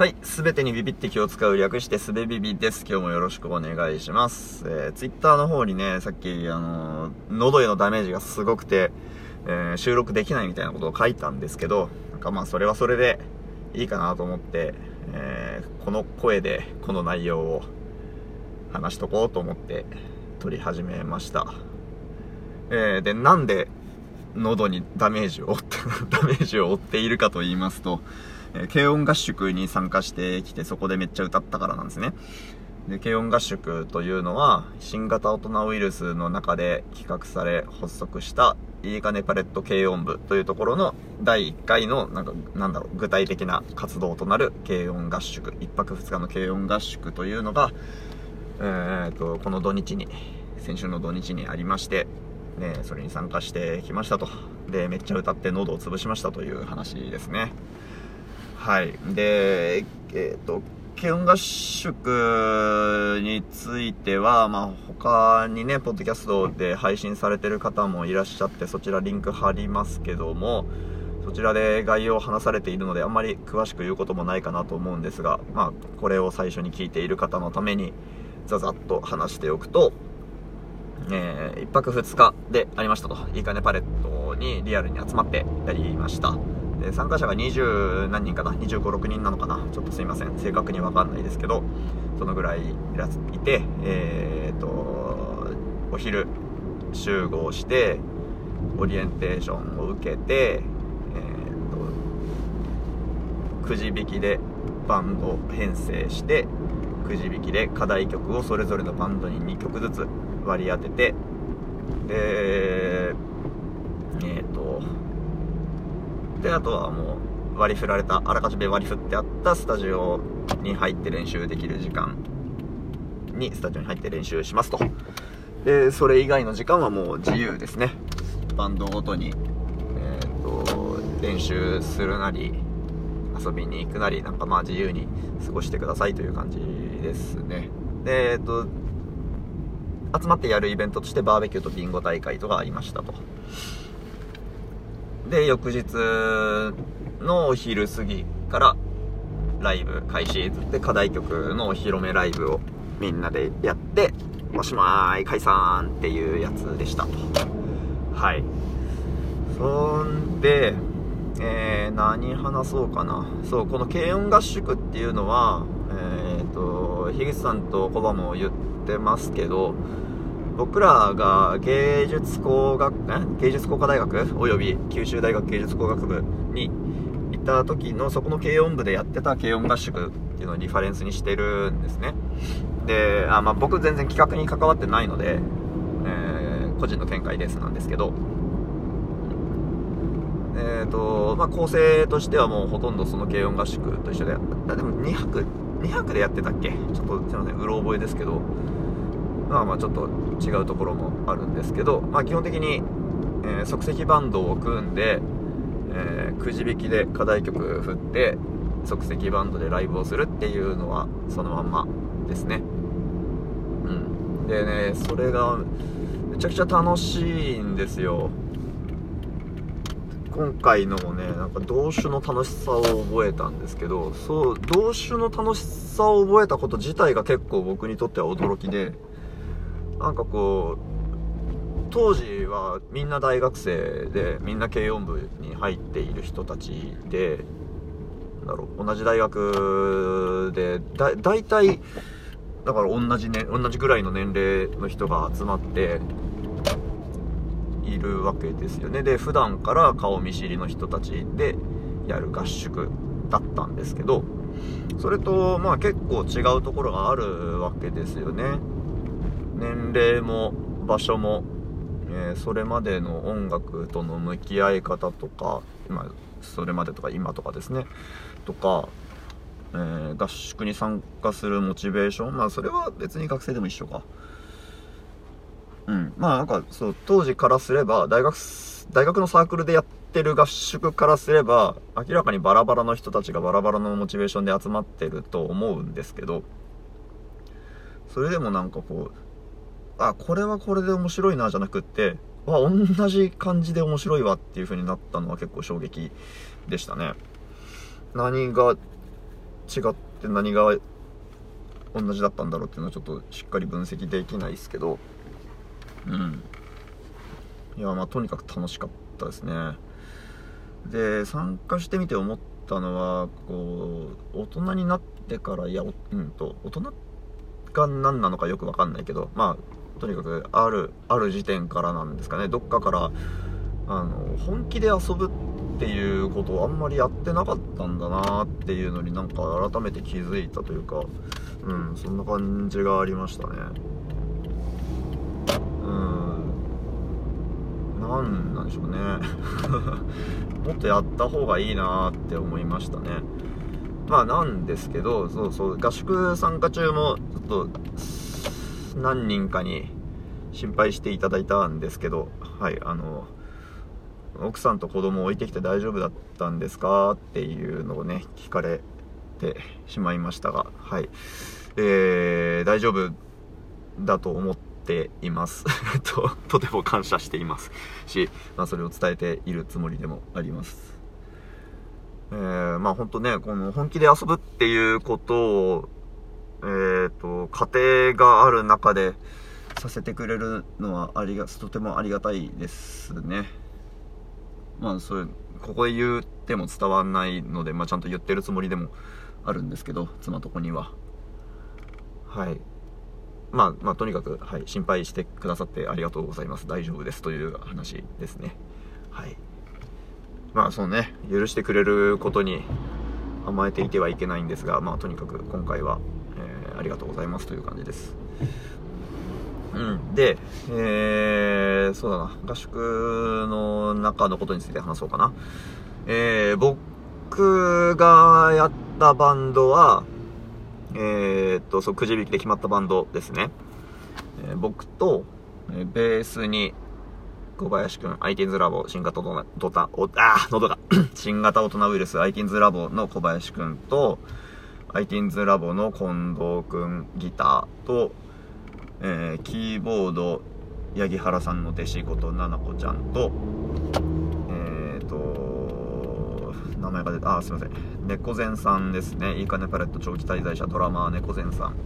はい。すべてにビビって気を使う略してすべビビです。今日もよろしくお願いします。えー、ツイッターの方にね、さっき、あのー喉へのダメージがすごくて、えー収録できないみたいなことを書いたんですけど、なんかまあそれはそれでいいかなと思って、えーこの声でこの内容を話しとこうと思って撮り始めました。えーで、なんで喉にダメージを負って、ダメージを負っているかと言いますと、えー軽音合宿に参加してきてそこでめっちゃ歌ったからなんですね。で、軽音合宿というのは、新型大人ウイルスの中で企画され発足した、いいかねパレット軽音部というところの第1回の、なんか、なんだろう、具体的な活動となる軽音合宿、1泊2日の軽音合宿というのが、えーと、この土日に、先週の土日にありまして、ね、それに参加してきましたと。で、めっちゃ歌って喉を潰しましたという話ですね。はい。で、えっ、と、軽音合宿については、まあ、他にね、ポッドキャストで配信されてる方もいらっしゃって、そちらリンク貼りますけども、そちらで概要を話されているので、あんまり詳しく言うこともないかなと思うんですが、まあ、これを最初に聞いている方のために、ざざっと話しておくと、えー、1泊2日でありましたと。いいかねパレットにリアルに集まってやりました。で参加者が20何人かな？25、6人なのかな？ちょっとすいません。正確にわかんないですけど、そのぐらいいらいて、えーと、お昼集合して、オリエンテーションを受けて、えーと、くじ引きでバンド編成して、くじ引きで課題曲をそれぞれのバンドに2曲ずつ割り当ててでえっ、とであとはもう割り振られたあらかじめ割り振ってあったスタジオに入って練習できる時間にスタジオに入って練習しますと。でそれ以外の時間はもう自由ですね。バンドごとにえっ、と練習するなり遊びに行くなりなんかまあ自由に過ごしてくださいという感じですね。でえっ、と集まってやるイベントとしてバーベキューとビンゴ大会とかありましたと。で翌日のお昼過ぎからライブ開始で課題曲のお披露目ライブをみんなでやっておしまい解散っていうやつでしたと。はい。そんでえー、何話そうかな。そうこの軽音合宿っていうのはえっ、ー、と樋口さんとコバも言ってますけど僕らが芸術工学え？芸術工科大学？および九州大学芸術工学部に行った時のそこの軽音部でやってた軽音合宿っていうのをリファレンスにしてるんですね。であ、まあ、僕全然企画に関わってないので、えー、個人の見解ですなんですけど。えーとまあ、構成としてはもうほとんどその軽音合宿と一緒で、あでも2泊、2泊でやってたっけ？ちょっとすいません、うろ覚えですけど、まあまあちょっと違うところもあるんですけど、まあ基本的に、えー即席バンドを組んで、えーくじ引きで課題曲振って、即席バンドでライブをするっていうのはそのまんまですね。うん。でね、それがめちゃくちゃ楽しいんですよ。今回のもねなんか同種の楽しさを覚えたんですけどそう同種の楽しさを覚えたこと自体が結構僕にとっては驚きでなんかこう当時はみんな大学生でみんな軽音部に入っている人たちでだろう同じ大学でだ大体だから同じね同じぐらいの年齢の人が集まっているわけですよね。で普段から顔見知りの人たちでやる合宿だったんですけどそれとまあ結構違うところがあるわけですよね。年齢も場所も、えーそれまでの音楽との向き合い方とか今それまでとか今とかですね。とか、えー合宿に参加するモチベーション。まあそれは別に学生でも一緒か。うん、まあなんかそう当時からすれば大学大学のサークルでやってる合宿からすれば明らかにバラバラの人たちがバラバラのモチベーションで集まってると思うんですけどそれでもなんかこうあこれはこれで面白いなじゃなくってわ同じ感じで面白いわっていう風になったのは結構衝撃でしたね。何が違って何が同じだったんだろうっていうのはちょっとしっかり分析できないですけど。うん。いやまあとにかく楽しかったですね。で参加してみて思ったのはこう大人になってからいやうんと大人が何なのかよく分かんないけどまあとにかくあるある時点からなんですかね。どっかからあの本気で遊ぶっていうことをあんまりやってなかったんだなっていうのになんか改めて気づいたというかうんそんな感じがありましたね。うん。何なんでしょうね。もっとやった方がいいなって思いましたね。まあなんですけどそうそう合宿参加中もちょっと何人かに心配していただいたんですけどはいあの奥さんと子供を置いてきて大丈夫だったんですかっていうのをね聞かれてしまいましたがはい。えー、大丈夫だと思っています。ととても感謝しています。し、まあ、それを伝えているつもりでもあります。えー、まあ本当ねこの本気で遊ぶっていうことを、家庭がある中でさせてくれるのはありがとてもありがたいですね。まあそれここで言っても伝わんないので、まあ、ちゃんと言ってるつもりでもあるんですけど妻と子には。はい。まあまあとにかく、はい、心配してくださってありがとうございます。大丈夫です。という話ですね。はい。まあそうね。許してくれることに甘えていてはいけないんですがまあとにかく今回は、ありがとうございますという感じですうん、で、えー、そうだな、合宿の中のことについて話そうかな。えー、僕がやったバンドは、えー、っと、そう、くじ引きで決まったバンドですね。えー、僕と、えー、ベースに、小林くん、ITINS ラボ、新型大人、ドお、あ喉が、新型大人ウイルス、ITINS ラボの小林くんと、ITINS ラボの近藤くん、ギターと、えー、キーボード、八木原さんの弟子ことななこちゃんと、えっ、ー、と、名前が出た、あ、すいません。猫前さんですね。いいかねパレット長期滞在者ドラマー猫前さん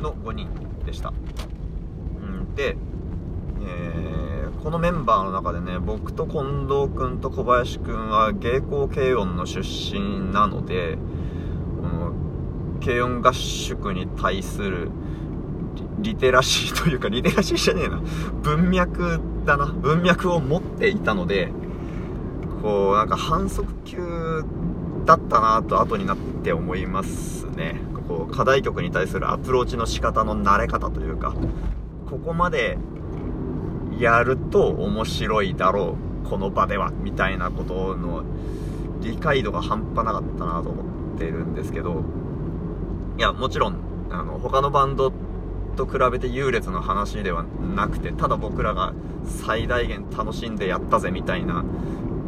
の5人でした。うん、で、えー、このメンバーの中でね、僕と近藤くんと小林くんは芸工軽音の出身なので、軽音合宿に対するリテラシーというか、リテラシーじゃねえな。文脈だな。文脈を持っていたので、こう、なんか反則級だったなと後になって思いますね。こう、課題曲に対するアプローチの仕方の慣れ方というか、ここまでやると面白いだろう、この場では、みたいなことの理解度が半端なかったなと思ってるんですけど、いや、もちろん、あの、他のバンドと比べて優劣の話ではなくてただ僕らが最大限楽しんでやったぜみたいな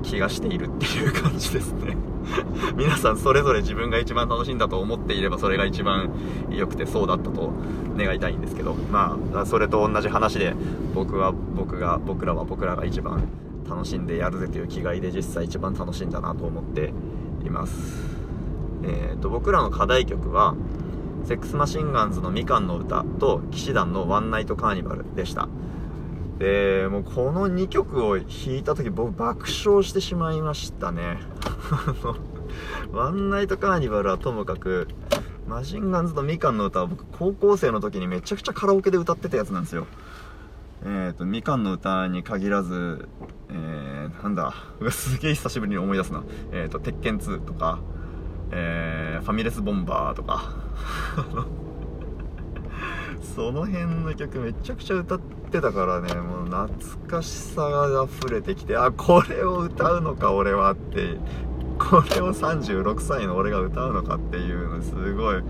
気がしているっていう感じですね。皆さんそれぞれ自分が一番楽しんだと思っていればそれが一番良くてそうだったと願いたいんですけどまあそれと同じ話で僕は僕が僕らは僕らが一番楽しんでやるぜという気概で実際一番楽しんだなと思っています。え、ー、と僕らの課題曲はセックスマシンガンズのみかんの歌と騎士団のワンナイトカーニバルでした。で、もうこの2曲を弾いた時僕爆笑してしまいましたね。ワンナイトカーニバルはともかく、マシンガンズのみかんの歌は僕高校生の時にめちゃくちゃカラオケで歌ってたやつなんですよ。えっ、ー、と、みかんの歌に限らず、えー、なんだ、すげえ久しぶりに思い出すな。えっ、ー、と、鉄拳2とか、えー、ファミレスボンバーとか。その辺の曲めちゃくちゃ歌ってたからねもう懐かしさが溢れてきてあこれを歌うのか俺はって。これを36歳の俺が歌うのかっていうのすごい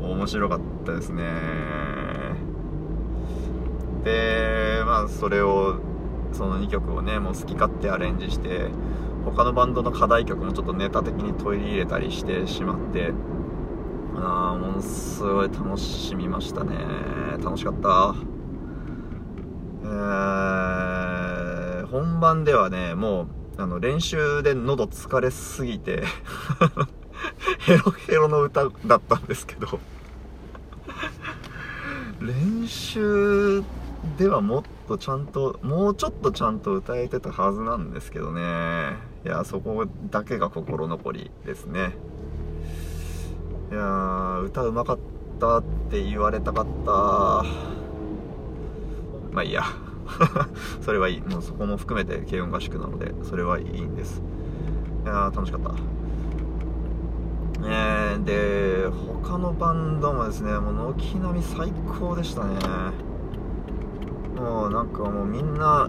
面白かったですね。でまあそれをその2曲をねもう好き勝手アレンジして他のバンドの課題曲もちょっとネタ的に取り入れたりしてしまってああものすごい楽しみましたね。楽しかった。えー、本番ではねもうあの練習で喉疲れすぎて ヘロヘロの歌だったんですけど練習ではもっとちゃんともうちょっとちゃんと歌えてたはずなんですけどね。いやそこだけが心残りですね。いやー歌うまかったって言われたかった。まあいいや。それはいい。もうそこも含めて軽音合宿なのでそれはいいんです。いやー楽しかった。ねで他のバンドもですねもう軒並み最高でしたね。もうなんかもうみんな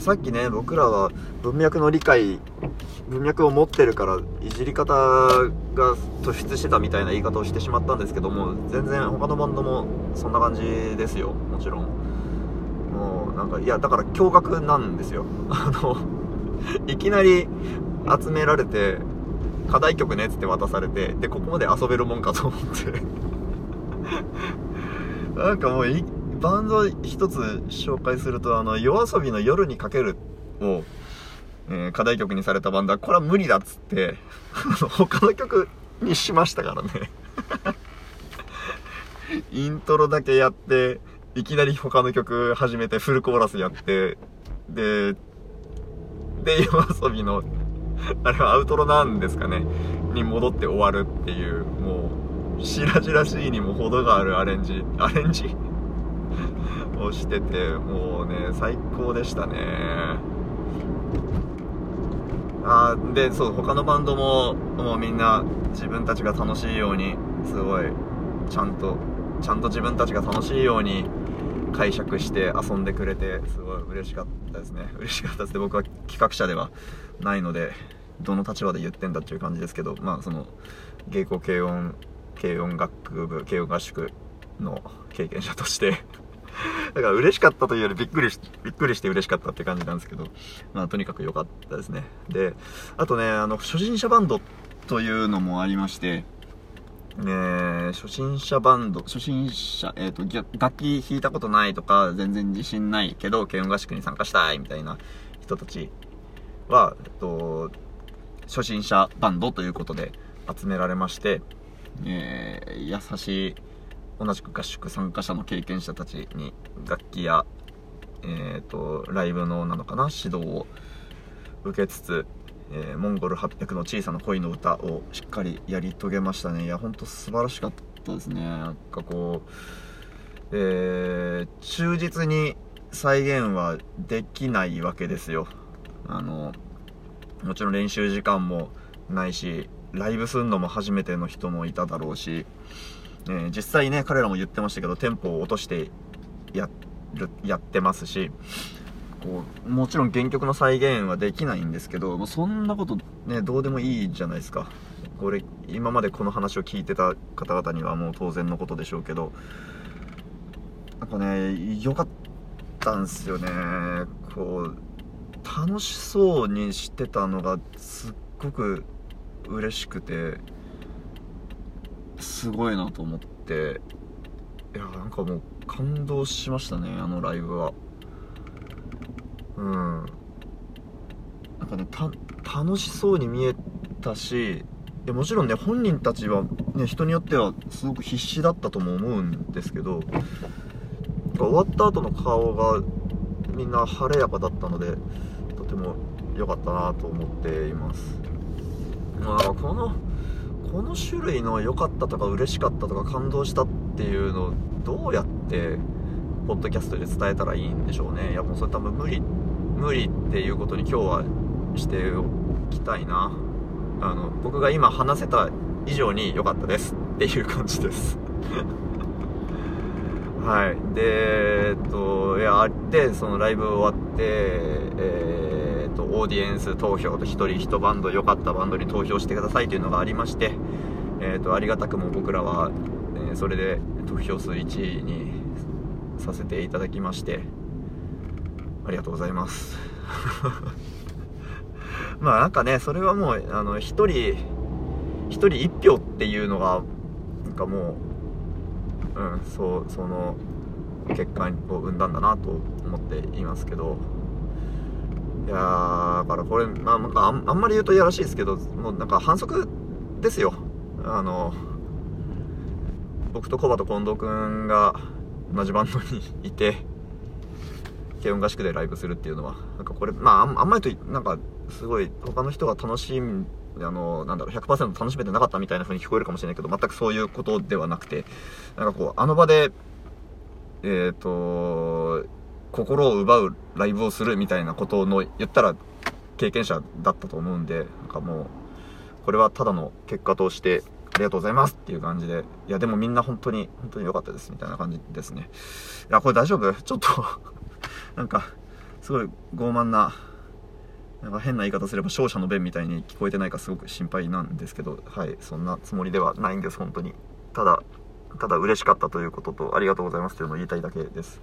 さっきね僕らは文脈の理解文脈を持ってるからいじり方が突出してたみたいな言い方をしてしまったんですけども全然他のバンドもそんな感じですよ。もちろん。もうなんかいやだから驚愕なんですよ。あのいきなり集められて課題曲ねっつって渡されてでここまで遊べるもんかと思って。なんかもう一バンド一つ紹介するとあの夜遊びの夜にかけるを、えー、課題曲にされたバンドはこれは無理だっつって他の曲にしましたからね。イントロだけやっていきなり他の曲始めてフルコーラスやってでで夜遊びのあれはアウトロなんですかね。に戻って終わるっていうもう白々しいにも程があるアレンジアレンジ？をしててもうね最高でしたね。あでそう他のバンドももうみんな自分たちが楽しいようにすごいちゃんとちゃんと自分たちが楽しいように解釈して遊んでくれてすごい嬉しかったですね。嬉しかったですね。僕は企画者ではないのでどの立場で言ってんだっていう感じですけどまあその芸妓軽音軽音楽部軽音合宿の経験者としてだから嬉しかったというよりびっくりし、びっくりして嬉しかったって感じなんですけど、まあとにかく良かったですね。で、あとね、あの、初心者バンドというのもありまして、ね初心者バンド、初心者、えっ、ー、と、楽器弾いたことないとか、全然自信ないけど、軽音合宿に参加したいみたいな人たちは、えっと、初心者バンドということで集められまして、えー、優しい同じく合宿参加者の経験者たちに楽器や、えーと、ライブのなのかな指導を受けつつ、えー、モンゴル800の小さな恋の歌をしっかりやり遂げましたね。いやほんと素晴らしかったですね。なんかこう、えー、忠実に再現はできないわけですよ。あのもちろん練習時間もないしライブすんのも初めての人もいただろうしえー、実際ね、彼らも言ってましたけど、テンポを落としてやる、やってますし、こう、もちろん原曲の再現はできないんですけど、もうそんなことね、どうでもいいじゃないですか。これ、今までこの話を聞いてた方々にはもう当然のことでしょうけど、なんかね、良かったんすよね。こう、楽しそうにしてたのがすっごく嬉しくて、すごいなと思って。いやなんかもう感動しましたねあのライブは。うん。なんかね楽しそうに見えたしいもちろんね本人たちはね人によってはすごく必死だったとも思うんですけど終わった後の顔がみんな晴れやかだったのでとても良かったなと思っています。まあこのこの種類の良かったとか嬉しかったとか感動したっていうのをどうやってポッドキャストで伝えたらいいんでしょうね。いやもうそれ多分無理無理っていうことに今日はしておきたいな。あの僕が今話せた以上に良かったですっていう感じです。はい。でえっといやでそのライブ終わってえーと、オーディエンス投票と1人1バンド良かったバンドに投票してくださいというのがありまして、えーと、ありがたくも僕らは、えー、それで得票数1位にさせていただきましてありがとうございます。まあなんかねそれはもうあの1人1人1票っていうのがなんかもううんそうその結果を生んだんだなと思っていますけど。いやだからこれ、まあ、なんかあんまり言うといやらしいですけどもうなんか反則ですよ。あの僕とコバと近藤君が同じバンドに いて軽音合宿でライブするっていうのはなんかこれまああんまりとなんかすごい他の人が楽しんあのなんだろう100%楽しめてなかったみたいな風に聞こえるかもしれないけど全くそういうことではなくてなんかこうあの場でえっ、ー、と心を奪うライブをするみたいなことの言ったら経験者だったと思うんでなんかもうこれはただの結果としてありがとうございますっていう感じで、いや、でもみんな本当に、本当に良かったですみたいな感じですね。いや、これ大丈夫？ちょっと なんか、すごい傲慢な、なんか変な言い方すれば勝者の弁みたいに聞こえてないかすごく心配なんですけど、はい、そんなつもりではないんです、本当に。ただ、ただ嬉しかったということと、ありがとうございますというのを言いたいだけです。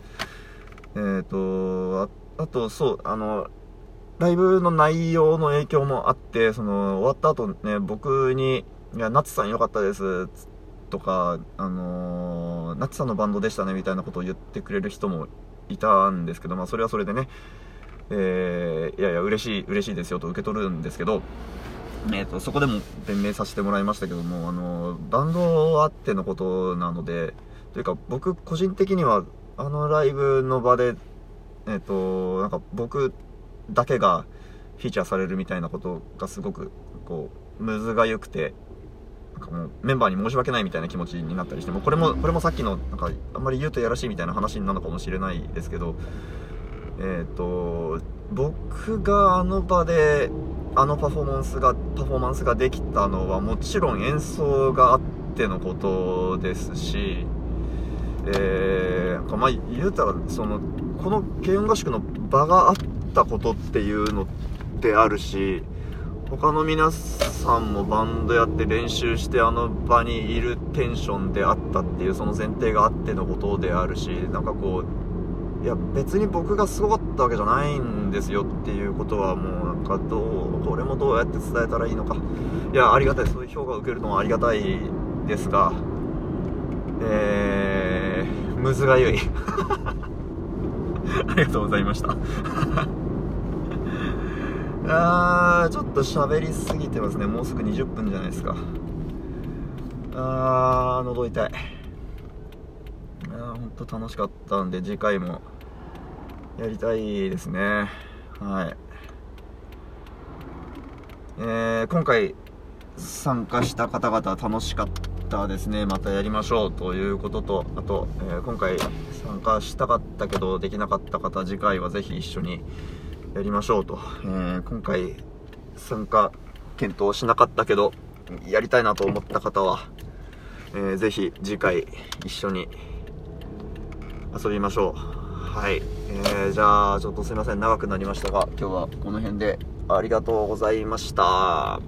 えっ、ー、と、ああと、そう、あの、ライブの内容の影響もあって、その、終わった後ね、僕に、いや、ナツさん良かったです、とか、あのー、ナツさんのバンドでしたね、みたいなことを言ってくれる人もいたんですけど、まあ、それはそれでね、えー、いやいや、嬉しい、嬉しいですよと受け取るんですけど、えーと、そこでも弁明させてもらいましたけども、あのバンドあってのことなので、というか僕個人的にはあのライブの場で、えっ、ー、と、なんか僕だけがフィーチャーされるみたいなことがすごくこうむずがゆくてなんかもうメンバーに申し訳ないみたいな気持ちになったりしてもこれもこれもさっきのなんかあんまり言うとやらしいみたいな話なのかもしれないですけどえっ、と僕があの場であのパフォーマンスがパフォーマンスができたのはもちろん演奏があってのことですしえー、まあ言うたらそのこの軽音合宿の場があっったことっていうのってあるし他の皆さんもバンドやって練習してあの場にいるテンションであったっていうその前提があってのことであるしなんかこういや別に僕がすごかったわけじゃないんですよっていうことはもうなんかどうこれもどうやって伝えたらいいのか。いやありがたいそういう評価を受けるのはありがたいですがえー、むずがゆい。ありがとうございました。あー、ちょっと喋りすぎてますね。もうすぐ20分じゃないですか。あー、喉痛い。いやー、ほんと楽しかったんで、次回もやりたいですね。はい。えー、今回参加した方々楽しかったですね。またやりましょうということと、あと、えー、今回参加したかったけどできなかった方、次回はぜひ一緒にやりましょうと、えー、今回参加検討しなかったけどやりたいなと思った方は、えー、ぜひ次回一緒に遊びましょう。はい、えー、じゃあちょっとすいません。長くなりましたが今日はこの辺でありがとうございました。